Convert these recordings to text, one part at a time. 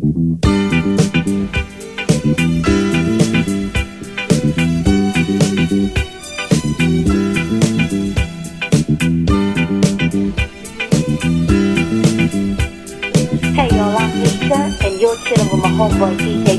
Hey, y'all, I'm Lisa, and you're chilling with my homeboy DJ.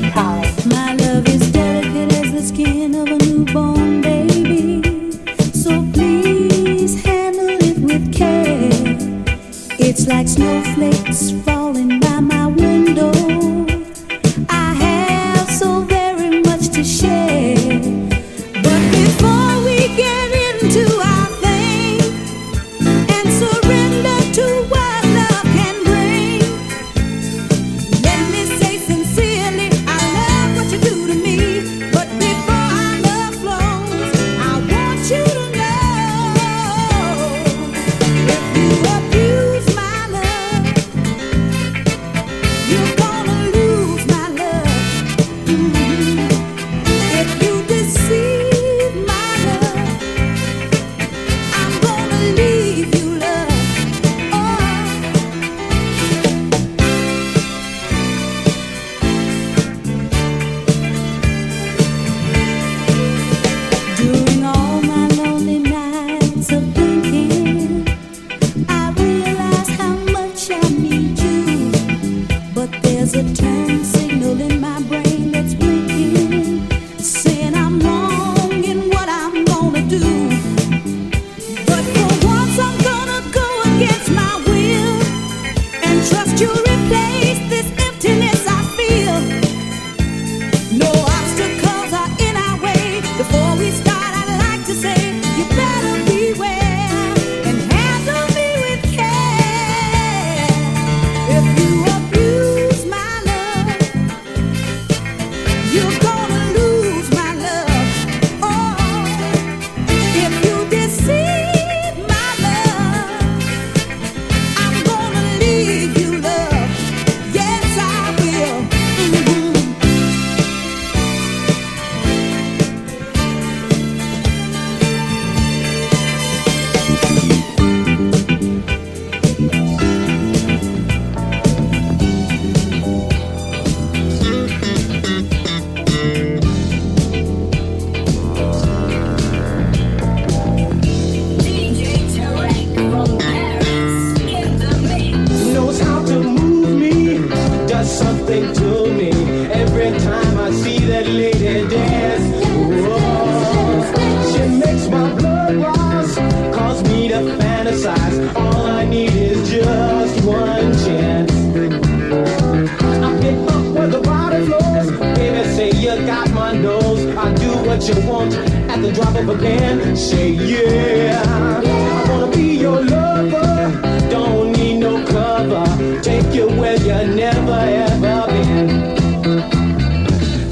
over land say, yeah. I wanna be your lover. Don't need no cover. Take you where you never ever been.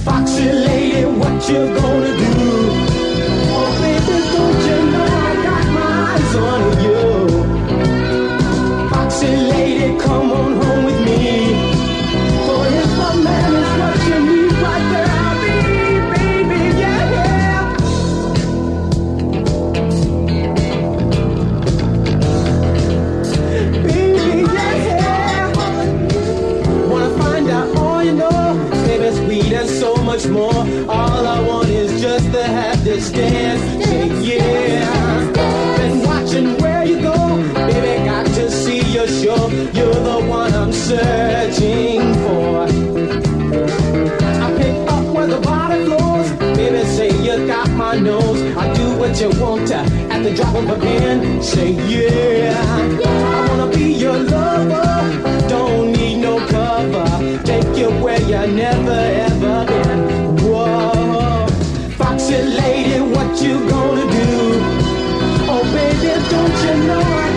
Foxy lady, what you gonna you want to at the drop of a pin. Say yeah. yeah. I wanna be your lover. Don't need no cover. Take you where you never ever been. Whoa, foxy lady, what you gonna do? Oh baby, don't you know?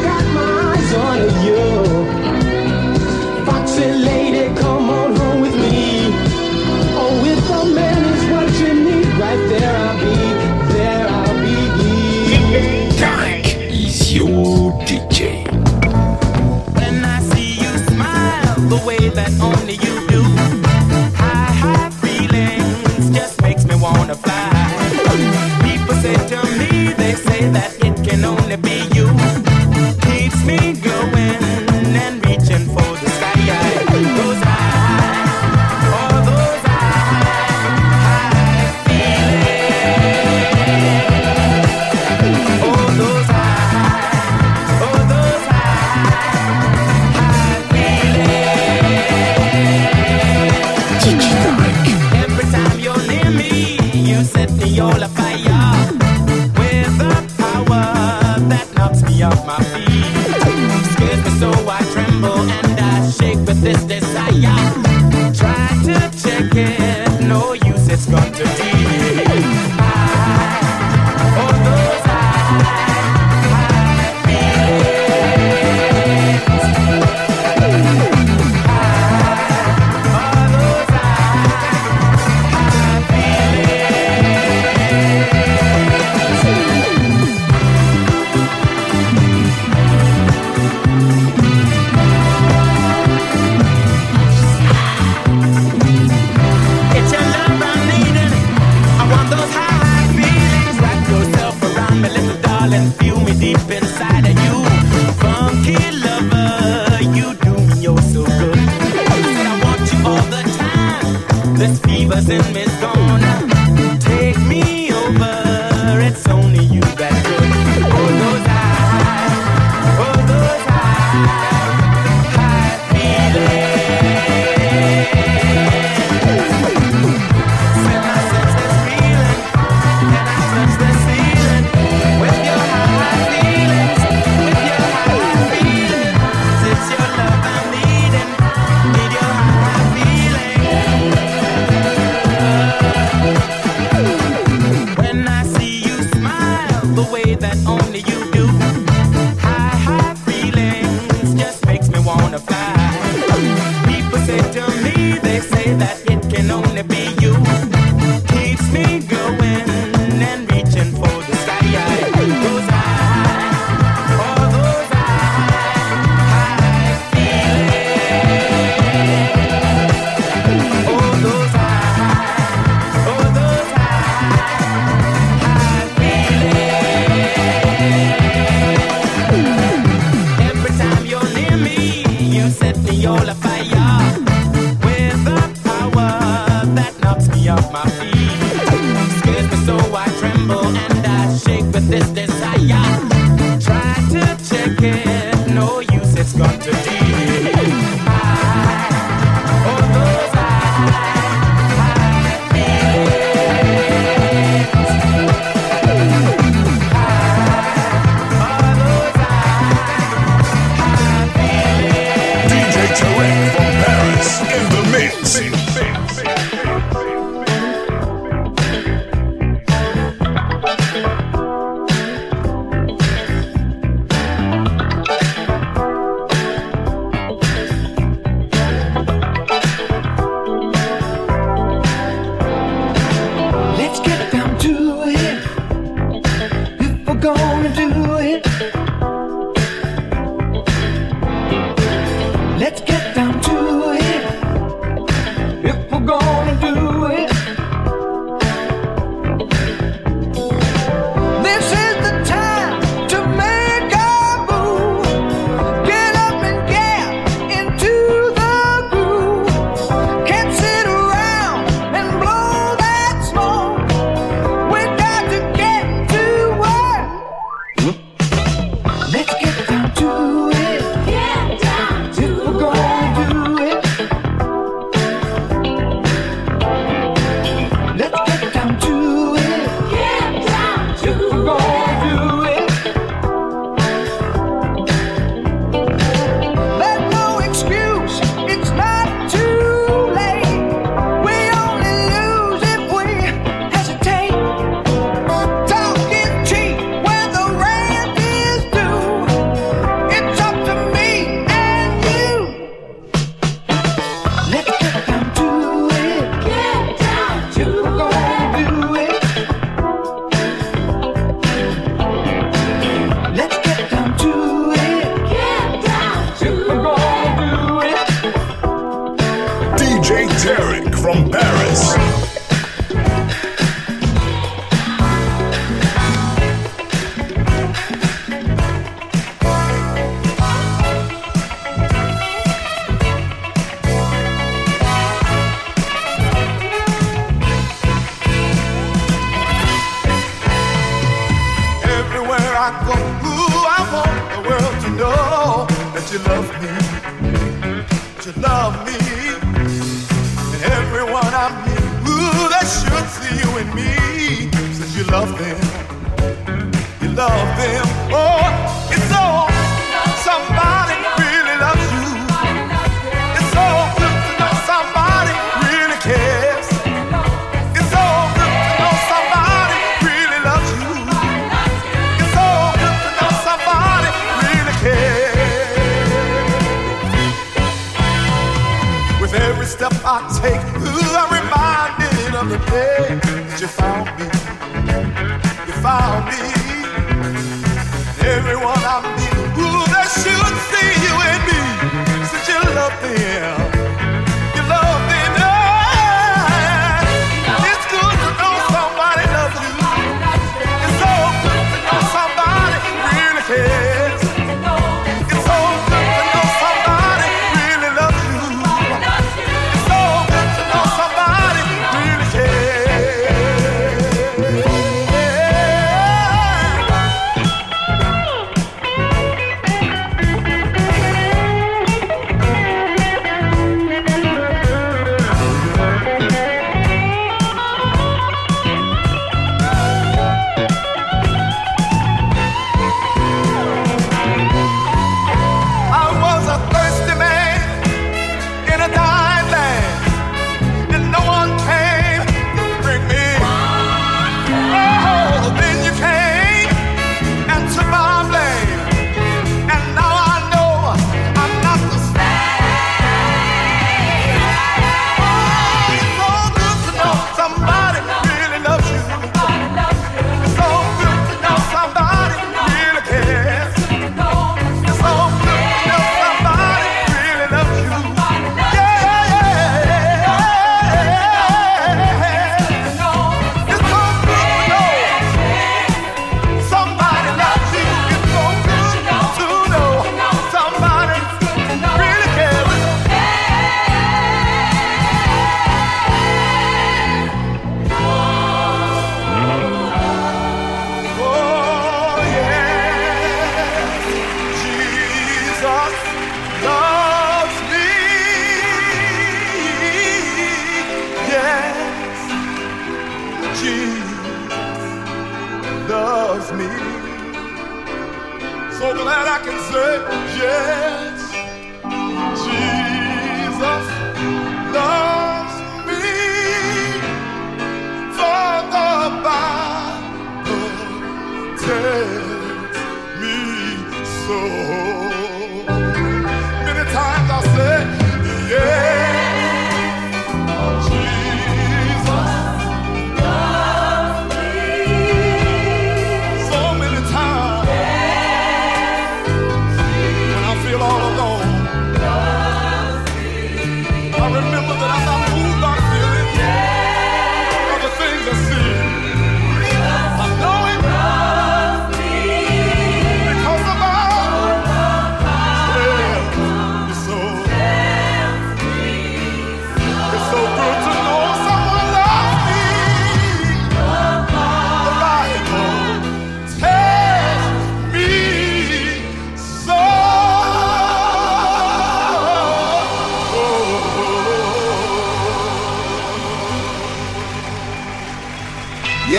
Really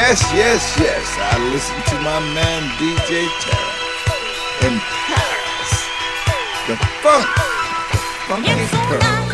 Yes, yes, yes. I listen to my man DJ Terra in Paris. The funk, the funky.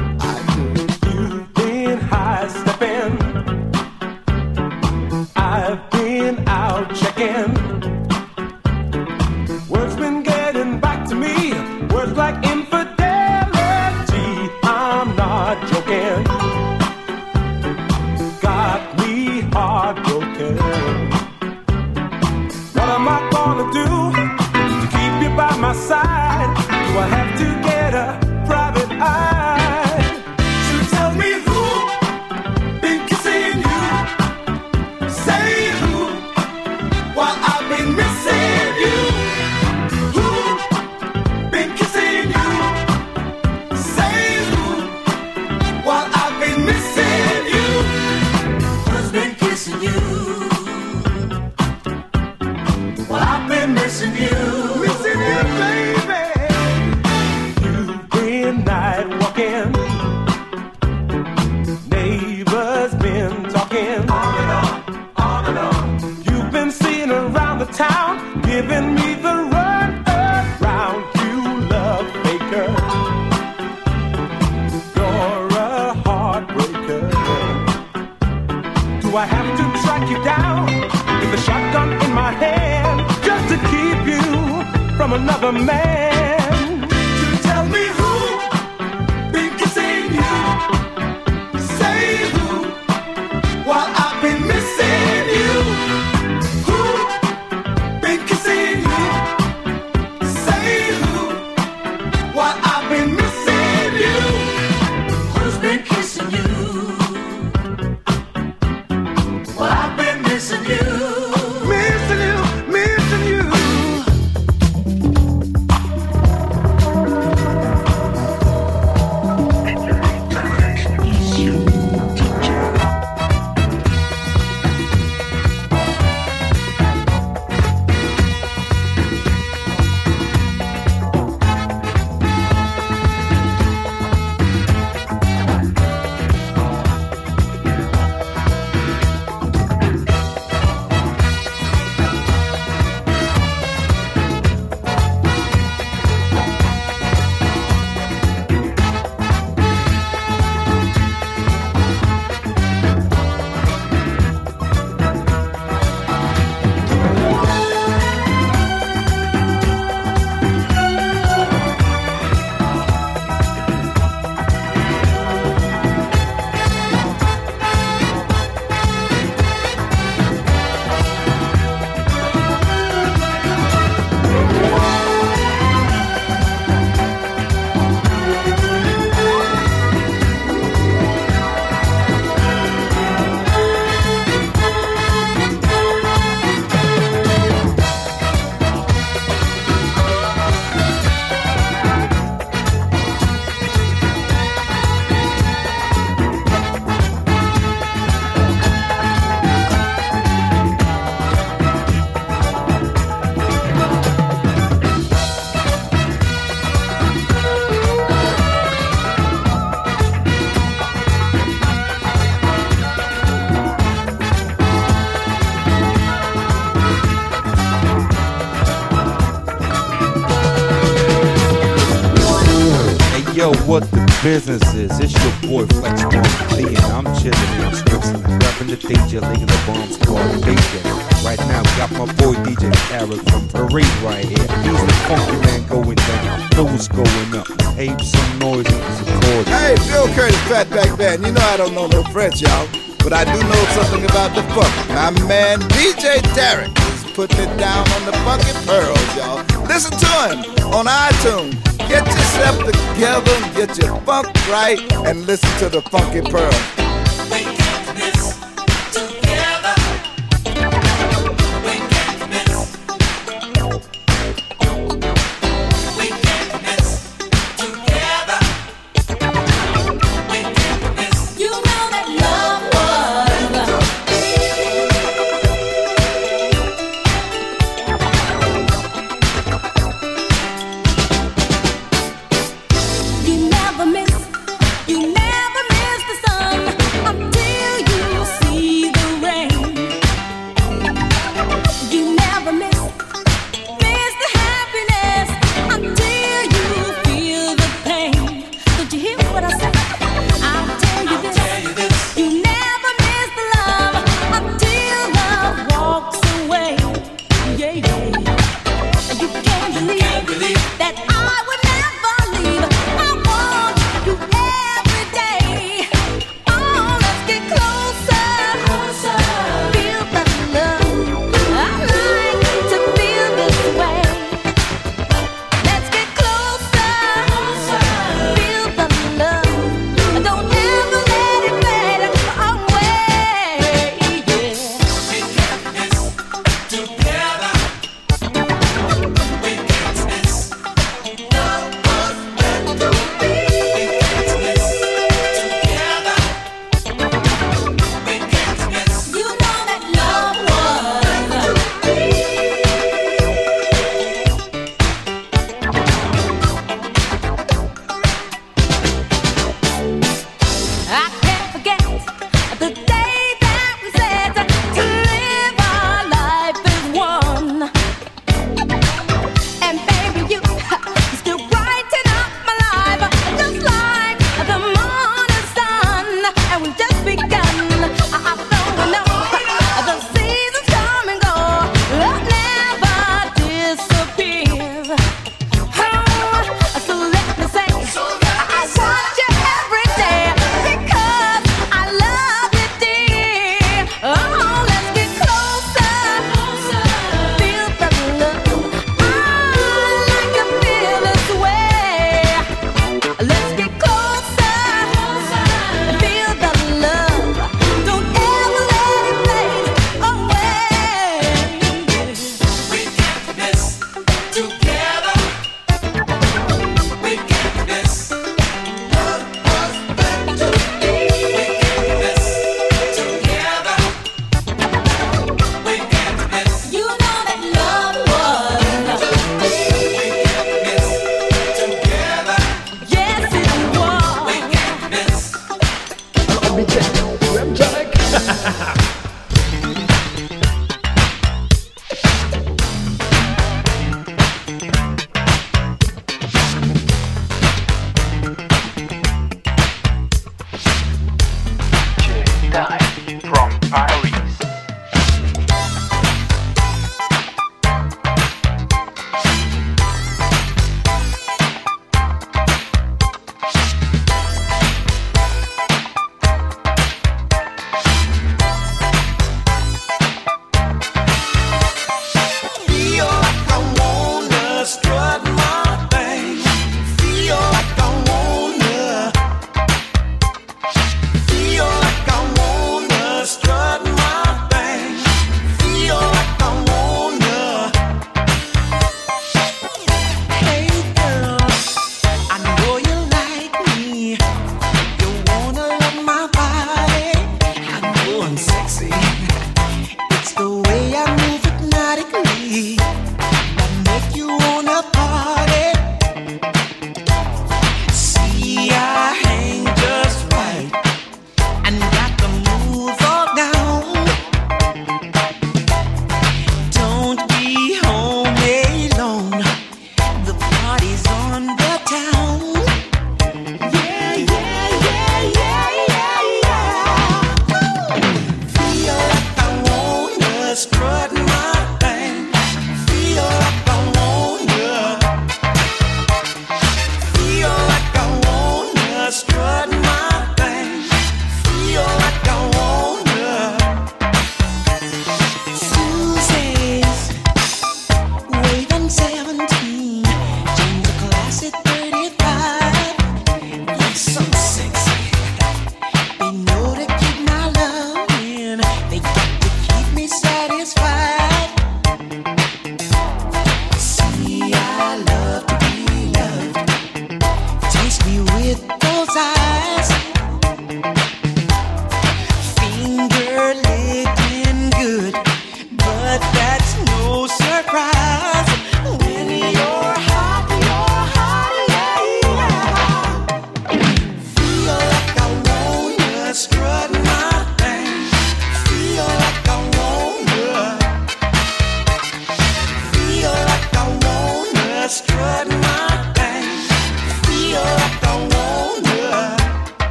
From another man? What the business is? It's your boy Flex and I'm chilling in Switzerland, rapping the DJ, laying the bomb squad bacon. Right now, we got my boy DJ Eric from Parade right here. He's the funky man going down, what's going up. Ape some noise his accordion. Hey, Phil Curtis, Fatback Band. You know I don't know no French, y'all. But I do know something about the funk. My man DJ Tarek is putting it down on the funky pearls, y'all. Listen to him on iTunes. Get yourself together get your funk right and listen to the funky pearls.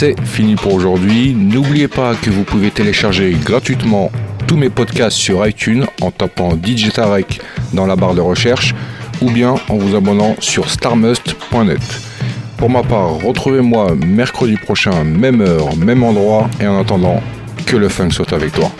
C'est fini pour aujourd'hui. N'oubliez pas que vous pouvez télécharger gratuitement tous mes podcasts sur iTunes en tapant DJ dans la barre de recherche ou bien en vous abonnant sur starmust.net. Pour ma part, retrouvez-moi mercredi prochain, même heure, même endroit, et en attendant, que le funk soit avec toi.